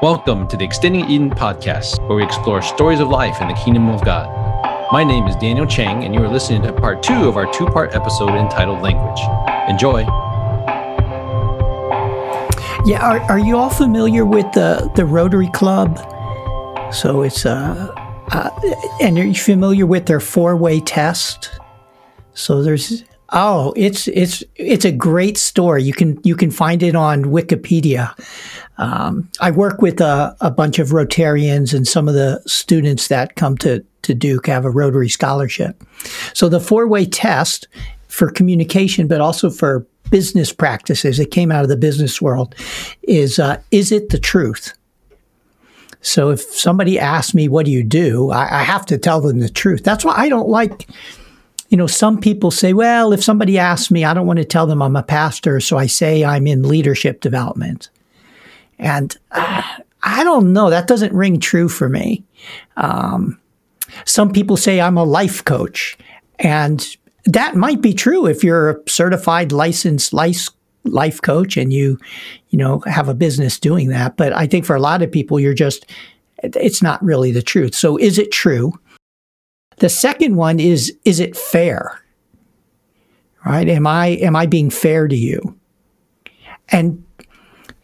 Welcome to the Extending Eden podcast, where we explore stories of life in the kingdom of God. My name is Daniel Chang, and you are listening to part two of our two part episode entitled Language. Enjoy. Yeah, are, are you all familiar with the, the Rotary Club? So it's, uh, uh, and are you familiar with their four way test? So there's, oh, it's, it's, it's a great story. You can, you can find it on Wikipedia. Um, I work with a, a, bunch of Rotarians and some of the students that come to, to Duke have a Rotary scholarship. So the four way test for communication, but also for business practices, it came out of the business world, is uh, is it the truth? So if somebody asks me, what do you do? I, I have to tell them the truth. That's why I don't like you know, some people say, well, if somebody asks me, I don't want to tell them I'm a pastor, so I say I'm in leadership development. And uh, I don't know, that doesn't ring true for me. Um, some people say I'm a life coach, and that might be true if you're a certified licensed life life coach and you you know have a business doing that but i think for a lot of people you're just it's not really the truth so is it true the second one is is it fair right am i am i being fair to you and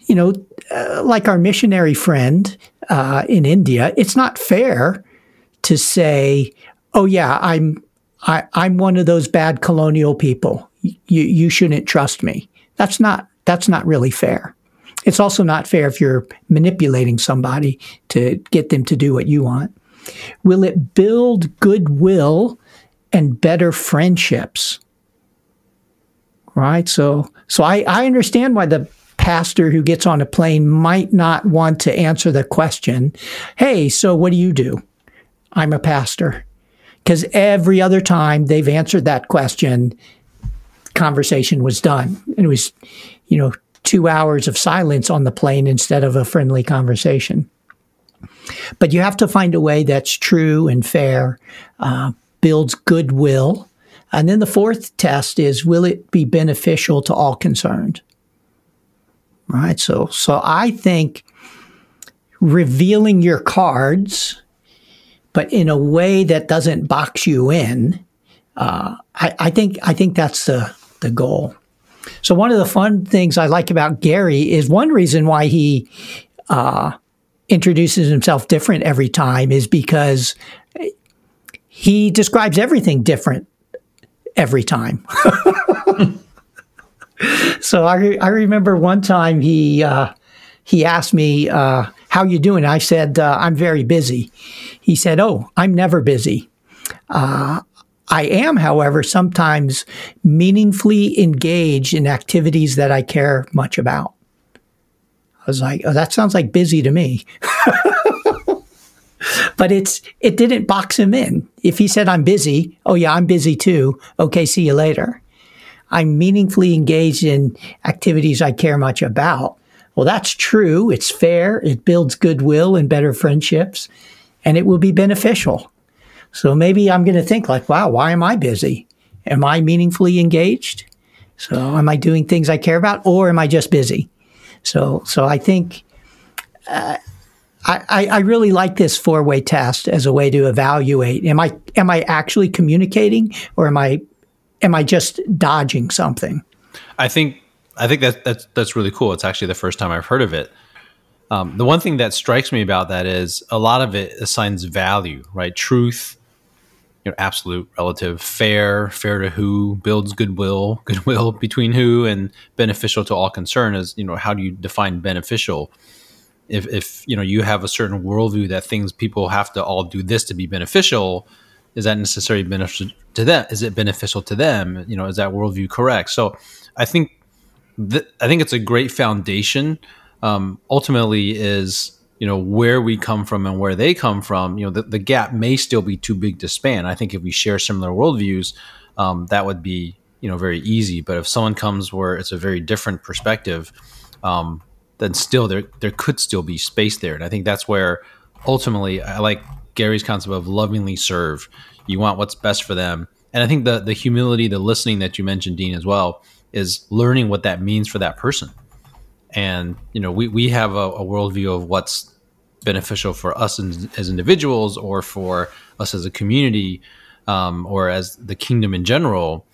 you know uh, like our missionary friend uh, in india it's not fair to say oh yeah i'm I, I'm one of those bad colonial people. You, you shouldn't trust me. That's not, that's not really fair. It's also not fair if you're manipulating somebody to get them to do what you want. Will it build goodwill and better friendships? Right? So, so I, I understand why the pastor who gets on a plane might not want to answer the question, Hey, so what do you do? I'm a pastor because every other time they've answered that question, conversation was done. And it was, you know, two hours of silence on the plane instead of a friendly conversation. But you have to find a way that's true and fair, uh, builds goodwill. And then the fourth test is will it be beneficial to all concerned? Right. So, so I think revealing your cards but in a way that doesn't box you in. Uh, I, I, think I think that's the the goal. So one of the fun things I like about Gary is one reason why he uh, introduces himself different every time is because he describes everything different every time. so I, re- I remember one time he uh, he asked me uh, how you doing? I said, uh, I'm very busy. He said, Oh, I'm never busy. Uh, I am, however, sometimes meaningfully engaged in activities that I care much about. I was like, oh, that sounds like busy to me. but it's it didn't box him in. If he said I'm busy, oh yeah, I'm busy too. Okay, see you later. I'm meaningfully engaged in activities I care much about. Well, that's true. It's fair. It builds goodwill and better friendships, and it will be beneficial. So maybe I'm going to think like, wow, why am I busy? Am I meaningfully engaged? So am I doing things I care about, or am I just busy? So, so I think uh, I, I really like this four way test as a way to evaluate. Am I am I actually communicating, or am I am I just dodging something? I think I think that that's that's really cool. It's actually the first time I've heard of it. Um, the one thing that strikes me about that is a lot of it assigns value, right? Truth, you know, absolute, relative, fair, fair to who, builds goodwill, goodwill between who, and beneficial to all concerned. Is you know, how do you define beneficial? If if you know you have a certain worldview that things people have to all do this to be beneficial, is that necessarily beneficial to them? Is it beneficial to them? You know, is that worldview correct? So, I think th- I think it's a great foundation. Um, ultimately, is you know where we come from and where they come from. You know, the, the gap may still be too big to span. I think if we share similar worldviews, um, that would be you know very easy. But if someone comes where it's a very different perspective, um, then still there there could still be space there. And I think that's where ultimately I like Gary's concept of lovingly serve. You want what's best for them. And I think the the humility, the listening that you mentioned, Dean, as well, is learning what that means for that person and you know we we have a, a worldview of what's beneficial for us as, as individuals or for us as a community um, or as the kingdom in general.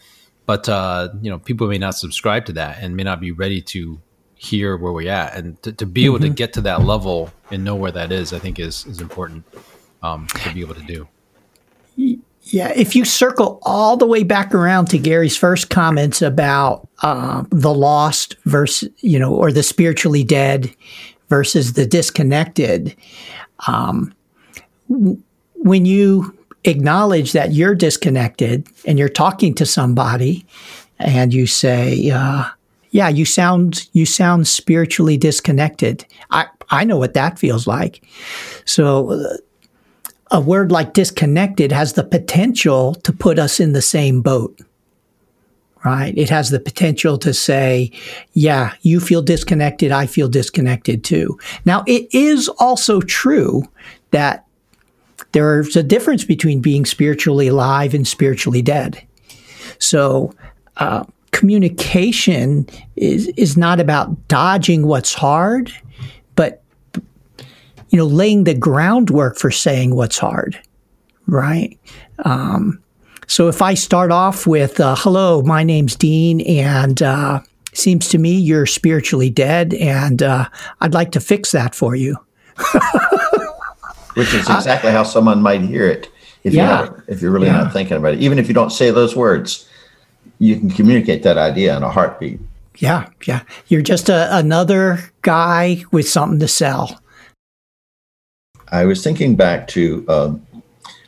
But uh, you know, people may not subscribe to that and may not be ready to hear where we're at, and to, to be able mm-hmm. to get to that level and know where that is, I think is is important um, to be able to do. Yeah, if you circle all the way back around to Gary's first comments about uh, the lost versus, you know, or the spiritually dead versus the disconnected, um, when you acknowledge that you're disconnected and you're talking to somebody and you say, uh, yeah, you sound you sound spiritually disconnected. I I know what that feels like. So uh, a word like disconnected has the potential to put us in the same boat. Right? It has the potential to say, yeah, you feel disconnected, I feel disconnected too. Now, it is also true that there's a difference between being spiritually alive and spiritually dead. So, uh, communication is is not about dodging what's hard, but you know, laying the groundwork for saying what's hard, right? Um, so if I start off with, uh, "Hello, my name's Dean," and uh, seems to me you're spiritually dead, and uh, I'd like to fix that for you. which is exactly how someone might hear it if yeah. you're not, if you're really yeah. not thinking about it. Even if you don't say those words, you can communicate that idea in a heartbeat. Yeah, yeah. You're just a, another guy with something to sell. I was thinking back to um,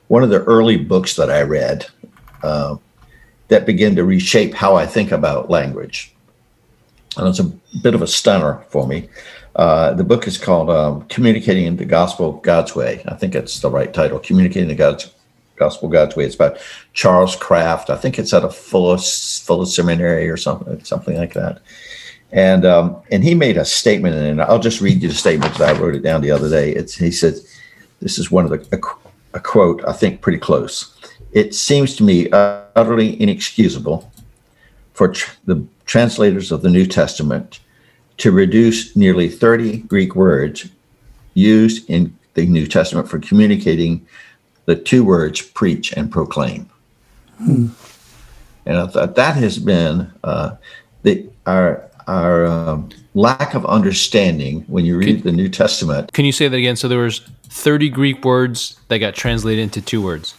one of the early books that I read uh, that begin to reshape how I think about language. And it's a bit of a stunner for me. Uh, the book is called um, Communicating the Gospel God's Way. I think it's the right title, Communicating the God's Gospel God's Way. It's about Charles Kraft. I think it's at a Fuller, Fuller Seminary or something, something like that. And um, and he made a statement, and I'll just read you the statement because I wrote it down the other day. It's, he said, this is one of the, a, quote, I think pretty close. It seems to me utterly inexcusable for tr- the translators of the New Testament to reduce nearly 30 Greek words used in the New Testament for communicating the two words preach and proclaim. Hmm. And I thought that has been uh, the our our um, lack of understanding when you read the New Testament. Can you say that again? So there was 30 Greek words that got translated into two words.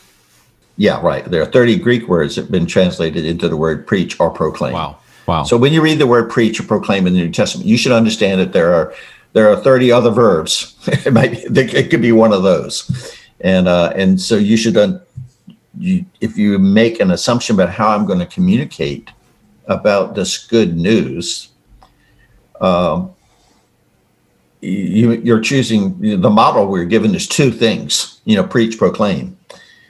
Yeah, right. There are 30 Greek words that have been translated into the word preach or proclaim. Wow. Wow. So when you read the word preach or proclaim in the New Testament, you should understand that there are there are 30 other verbs. it might be, it could be one of those. And uh, and so you should uh, you, if you make an assumption about how I'm going to communicate about this good news, um, you, you're choosing the model we're given is two things, you know, preach, proclaim.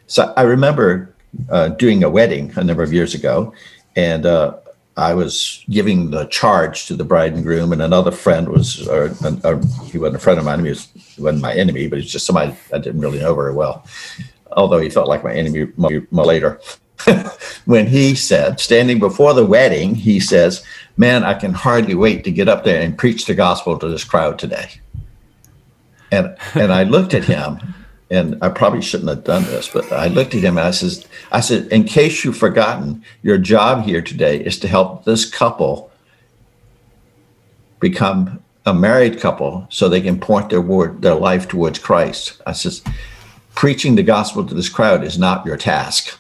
So I remember uh, doing a wedding a number of years ago, and uh, I was giving the charge to the bride and groom, and another friend was, or, or he wasn't a friend of mine. He, was, he wasn't my enemy, but he's just somebody I didn't really know very well. Although he felt like my enemy later. when he said, standing before the wedding, he says, "Man, I can hardly wait to get up there and preach the gospel to this crowd today." And and I looked at him and I probably shouldn't have done this, but I looked at him and I says, I said, in case you've forgotten, your job here today is to help this couple become a married couple so they can point their word, their life towards Christ. I says, preaching the gospel to this crowd is not your task.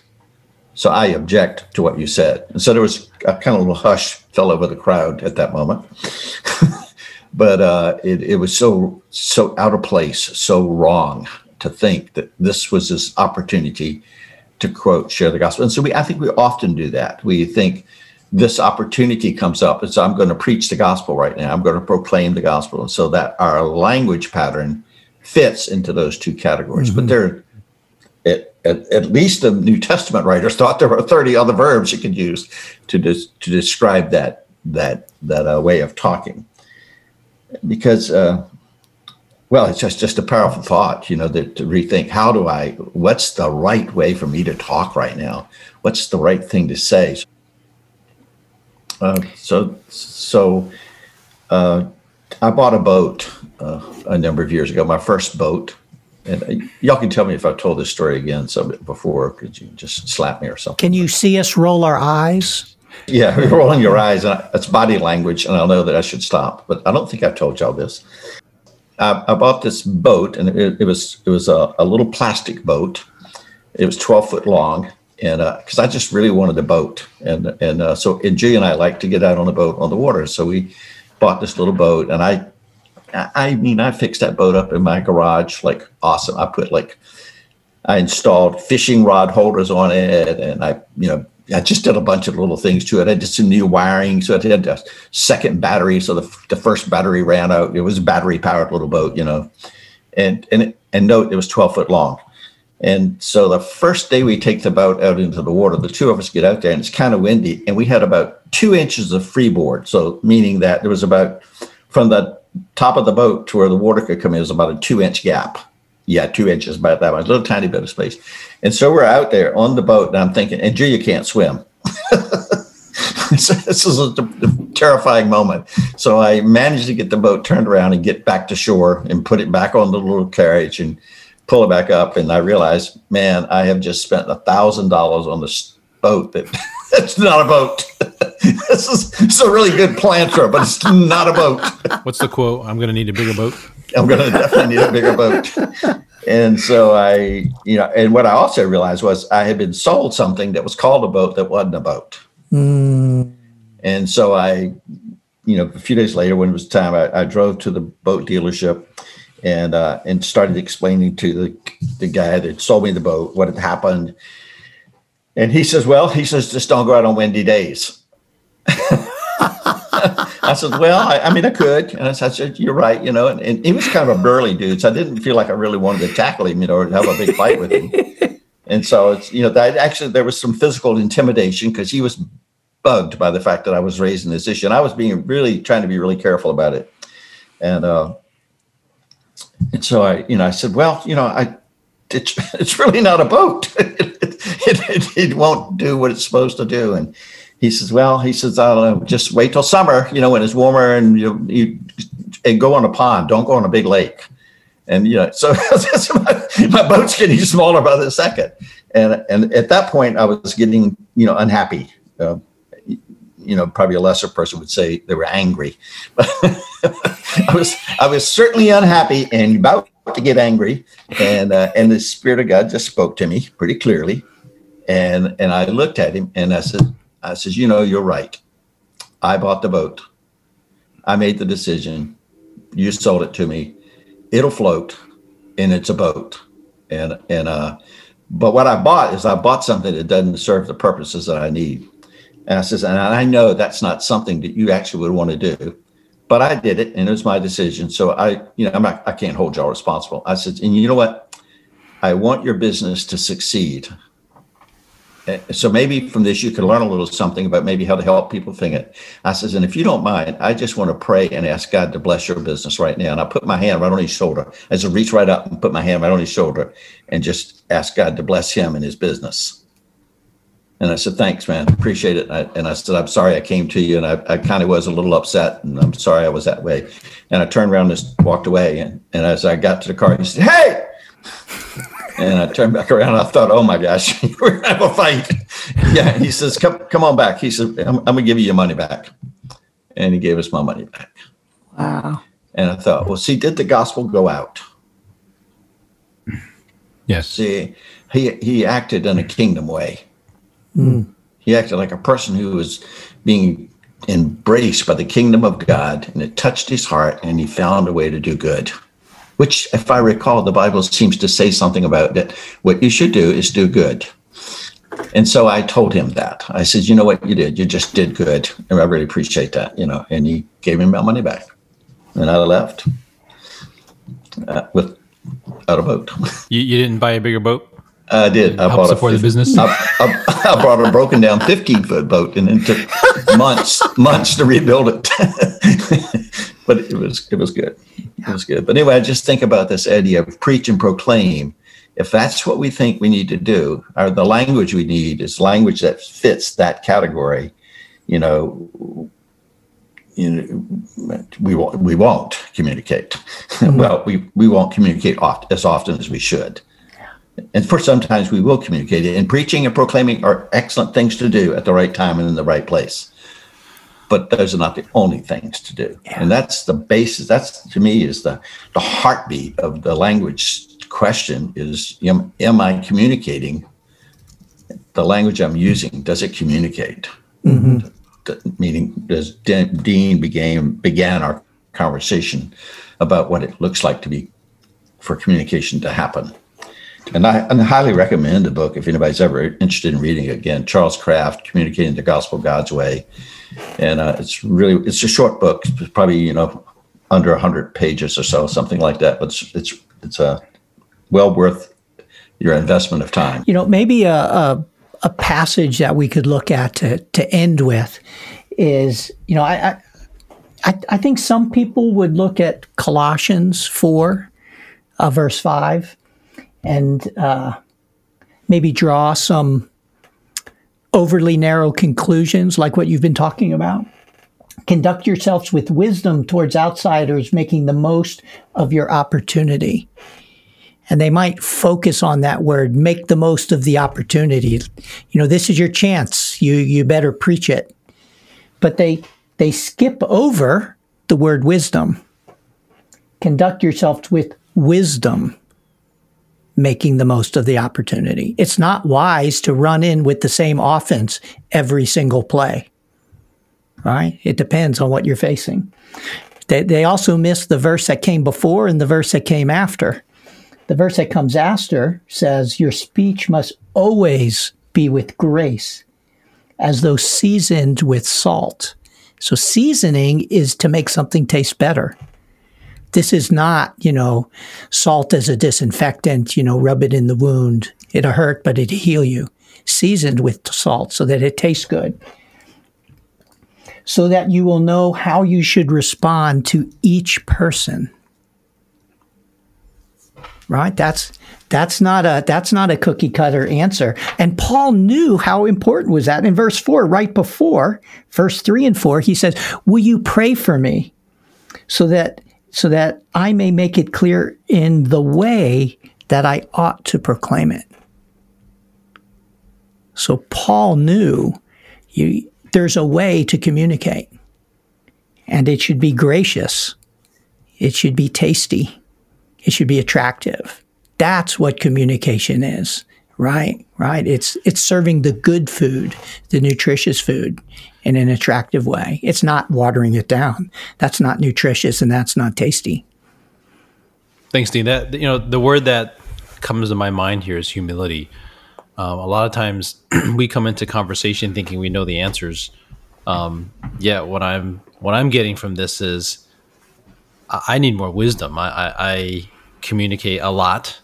So I object to what you said. And so there was a kind of little hush fell over the crowd at that moment. but uh, it, it was so so out of place, so wrong to think that this was this opportunity to quote share the gospel. And so we I think we often do that. We think this opportunity comes up and so I'm going to preach the gospel right now. I'm going to proclaim the gospel. And so that our language pattern fits into those two categories. Mm-hmm. But there at, at, least the New Testament writers thought there were 30 other verbs you could use to des, to describe that that that uh, way of talking. Because uh, well, it's just just a powerful thought, you know, that to rethink how do I, what's the right way for me to talk right now? What's the right thing to say? Uh, so, so uh, I bought a boat uh, a number of years ago, my first boat. And uh, y'all can tell me if I've told this story again some before. Could you just slap me or something? Can you see us roll our eyes? Yeah, you're rolling your eyes. And I, that's body language, and I'll know that I should stop. But I don't think I've told y'all this. I, I bought this boat, and it, it was it was a, a, little plastic boat. It was 12 foot long, and because uh, I just really wanted a boat, and and uh, so and Julie and I like to get out on the boat on the water, so we bought this little boat, and I I mean, I fixed that boat up in my garage like awesome. I put like, I installed fishing rod holders on it, and I, you know, I just did a bunch of little things to it. I did some new wiring, so it had a second battery. So the, the first battery ran out. It was a battery powered little boat, you know, and and and note it was twelve foot long. And so the first day we take the boat out into the water, the two of us get out there, and it's kind of windy, and we had about two inches of freeboard. So meaning that there was about from the top of the boat to where the water could come in is about a two inch gap. Yeah, two inches, about that much, a little tiny bit of space. And so we're out there on the boat, and I'm thinking, and Julia can't swim. this is a, a, terrifying moment. So I managed to get the boat turned around and get back to shore and put it back on the little carriage and pull it back up. And I realized, man, I have just spent a thousand dollars on this boat that it's not a boat. this is it's a really good planter, but it's not a boat. What's the quote? I'm going to need a bigger boat. I'm going to definitely need a bigger boat. And so I, you know, and what I also realized was I had been sold something that was called a boat that wasn't a boat. Mm. And so I, you know, a few days later, when it was time, I, I drove to the boat dealership and uh, and started explaining to the the guy that sold me the boat what had happened. And he says, "Well, he says just don't go out on windy days." I said, well, I, I, mean, I could. And I said, you're right, you know, and, and, he was kind of a burly dude. So I didn't feel like I really wanted to tackle him, you know, or have a big fight with him. and so it's, you know, that actually there was some physical intimidation because he was bugged by the fact that I was raising this issue. And I was being really trying to be really careful about it. And, uh, and so I, you know, I said, well, you know, I, it's, it's really not a boat. it, it, it, won't do what it's supposed to do. And, he says, well, he says, I don't know, just wait till summer, you know, when it's warmer and you, you and go on a pond. Don't go on a big lake. And, you know, so my, my boat's getting smaller by the second. And, and at that point I was getting, you know, unhappy. Uh, you know, probably a lesser person would say they were angry. But I was, I was certainly unhappy and about to get angry. And, uh, and the spirit of God just spoke to me pretty clearly. And, and I looked at him and I said, I says, you know, you're right. I bought the boat. I made the decision. You sold it to me. It'll float, and it's a boat. And and uh, but what I bought is I bought something that doesn't serve the purposes that I need. And I says, and I know that's not something that you actually would want to do, but I did it, and it was my decision. So I, you know, I'm not, I can't hold y'all responsible. I said, and you know what? I want your business to succeed. Uh, so maybe from this you can learn a little something about maybe how to help people think it. I says, and if you don't mind, I just want to pray and ask God to bless your business right now. And I put my hand right on his shoulder. I just reach right up and put my hand right on his shoulder and just ask God to bless him and his business. And I said, thanks, man. Appreciate it. And I, and I said, I'm sorry I came to you. And I, I kind of was a little upset and I'm sorry I was that way. And I turned around and walked away. And, and as I got to the car, he said, Hey, and I turned back around. I thought, oh my gosh, we're gonna have a fight. yeah. He says, come, come on back. He said, I'm, I'm, gonna give you your money back. And he gave us my money back. Wow. And I thought, well, see, did the gospel go out? Yes. See, he he acted in a kingdom way. Mm. He acted like a person who was being embraced by the kingdom of God, and it touched his heart, and he found a way to do good which, if I recall, the Bible seems to say something about that. What you should do is do good. And so I told him that. I said, you know what you did? You just did good. And I really appreciate that, you know. And he gave me my money back. And I left uh, with out a boat. You, you didn't buy a bigger boat? I did. I bought support a, the business. I, I, I, brought a broken down 15 foot boat and it took months, months to rebuild it. but it was it was good. It was good. But anyway, I just think about this idea of preach and proclaim. If that's what we think we need to do, or the language we need is language that fits that category, you know, you know, we won't we won't communicate. Mm-hmm. well, we we won't communicate oft, as often as we should. And for sometimes we will communicate it. And preaching and proclaiming are excellent things to do at the right time and in the right place. But those are not the only things to do. Yeah. And that's the basis. That's to me is the the heartbeat of the language question is am, am I communicating the language I'm using? Does it communicate? Mm-hmm. Meaning, does Dean began began our conversation about what it looks like to be for communication to happen? And I, I highly recommend the book if anybody's ever interested in reading it again. Charles Kraft, Communicating the Gospel God's Way, and uh, it's really it's a short book. It's probably you know under hundred pages or so, something like that. But it's it's it's a well worth your investment of time. You know, maybe a, a, a passage that we could look at to, to end with is, you know, I, I, I think some people would look at Colossians 4, uh, verse 5, and uh, maybe draw some overly narrow conclusions like what you've been talking about. Conduct yourselves with wisdom towards outsiders, making the most of your opportunity. And they might focus on that word make the most of the opportunity. You know this is your chance. You you better preach it. But they they skip over the word wisdom. Conduct yourself with wisdom making the most of the opportunity. It's not wise to run in with the same offense every single play. Right? It depends on what you're facing. They, they also miss the verse that came before and the verse that came after. The verse that comes after says, Your speech must always be with grace, as though seasoned with salt. So, seasoning is to make something taste better. This is not, you know, salt as a disinfectant, you know, rub it in the wound. It'll hurt, but it'll heal you. Seasoned with salt so that it tastes good. So that you will know how you should respond to each person right? That's that's not a that's not a cookie cutter answer. And Paul knew how important was that. In verse 4, right before, verse 3 and 4, he says, "Will you pray for me so that so that I may make it clear in the way that I ought to proclaim it?" So Paul knew you, there's a way to communicate. And it should be gracious. It should be tasty it should be attractive. That's what communication is, right? Right. It's it's serving the good food, the nutritious food in an attractive way. It's not watering it down. That's not nutritious and that's not tasty. Thanks, Dean. That you know, the word that comes to my mind here is humility. Um, a lot of times we come into conversation thinking we know the answers. Um, yeah, what I'm what I'm getting from this is I, need more wisdom. I, I, I communicate a lot.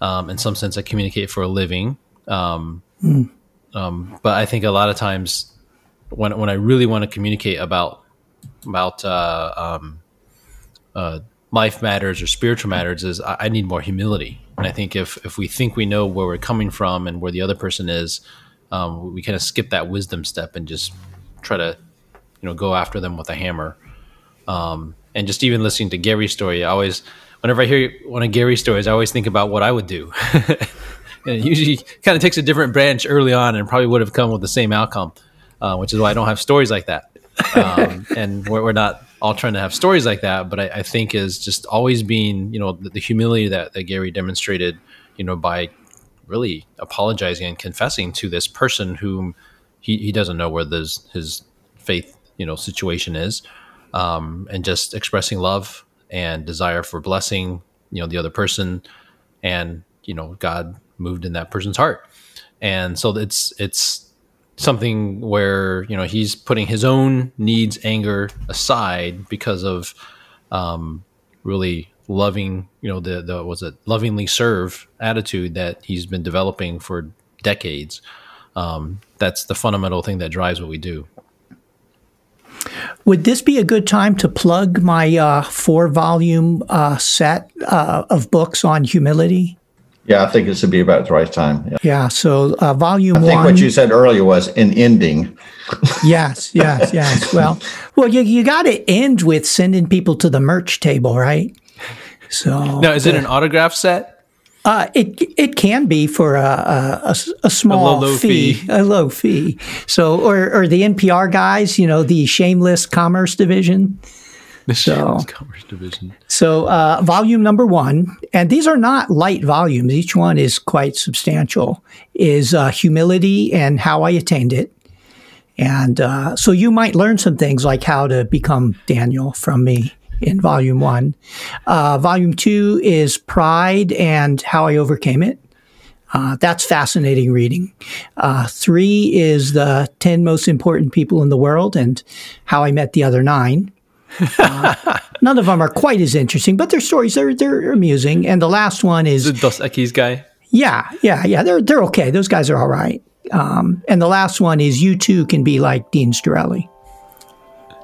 Um, in some sense, I communicate for a living. Um, mm. um, but I think a lot of times when when I really want to communicate about about uh, um, uh, life matters or spiritual matters, is I, I, need more humility. And I think if if we think we know where we're coming from and where the other person is, um, we kind of skip that wisdom step and just try to you know go after them with a hammer. Um, and just even listening to Gary's story, I always whenever I hear one of Gary's stories, I always think about what I would do. and it usually kind of takes a different branch early on and probably would have come with the same outcome, uh, which is why I don't have stories like that. Um, and we're, we're, not all trying to have stories like that, but I, I think is just always being, you know, the, the humility that, that Gary demonstrated, you know, by really apologizing and confessing to this person whom he, he doesn't know where this, his faith, you know, situation is, um, and just expressing love and desire for blessing, you know, the other person, and you know, God moved in that person's heart, and so it's it's something where you know he's putting his own needs, anger aside because of um, really loving, you know, the the was it lovingly serve attitude that he's been developing for decades. Um, that's the fundamental thing that drives what we do. Would this be a good time to plug my uh, four volume uh, set uh, of books on humility? Yeah, I think this would be about the right time. Yeah. Yeah. So uh, volume I think one. what you said earlier was an ending. yes, yes, yes. Well, well, you you got to end with sending people to the merch table, right? So Now, is it an autograph set? Uh, it it can be for a a small low fee, fee. a low fee. So or or the NPR guys, you know, the shameless commerce division. The So- Commerce Division. So uh, volume number one, and these are not light volumes. Each one is quite substantial. Is uh, humility and how I attained it. And uh, so you might learn some things like how to become Daniel from me in volume one. Uh, volume two is pride and how I overcame it. Uh, that's fascinating reading. Uh, three is the 10 most important people in the world and how I met the other nine. Uh, none of them are quite as interesting, but their stories, they're, they're amusing. And the last one is The Dos Equis guy. yeah, yeah, yeah. They're they're okay. Those guys are all right. Um, and the last one is you too can be like Dean Strelli.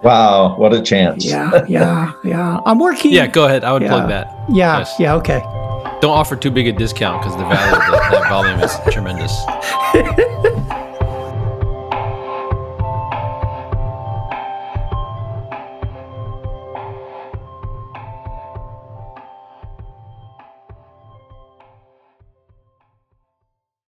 Wow, what a chance. Yeah, yeah, yeah. I'm working. Yeah, go ahead. I would Yeah. plug that. Yeah, Yes. yeah. Okay. Don't offer too big a discount because the value of the, that volume is tremendous.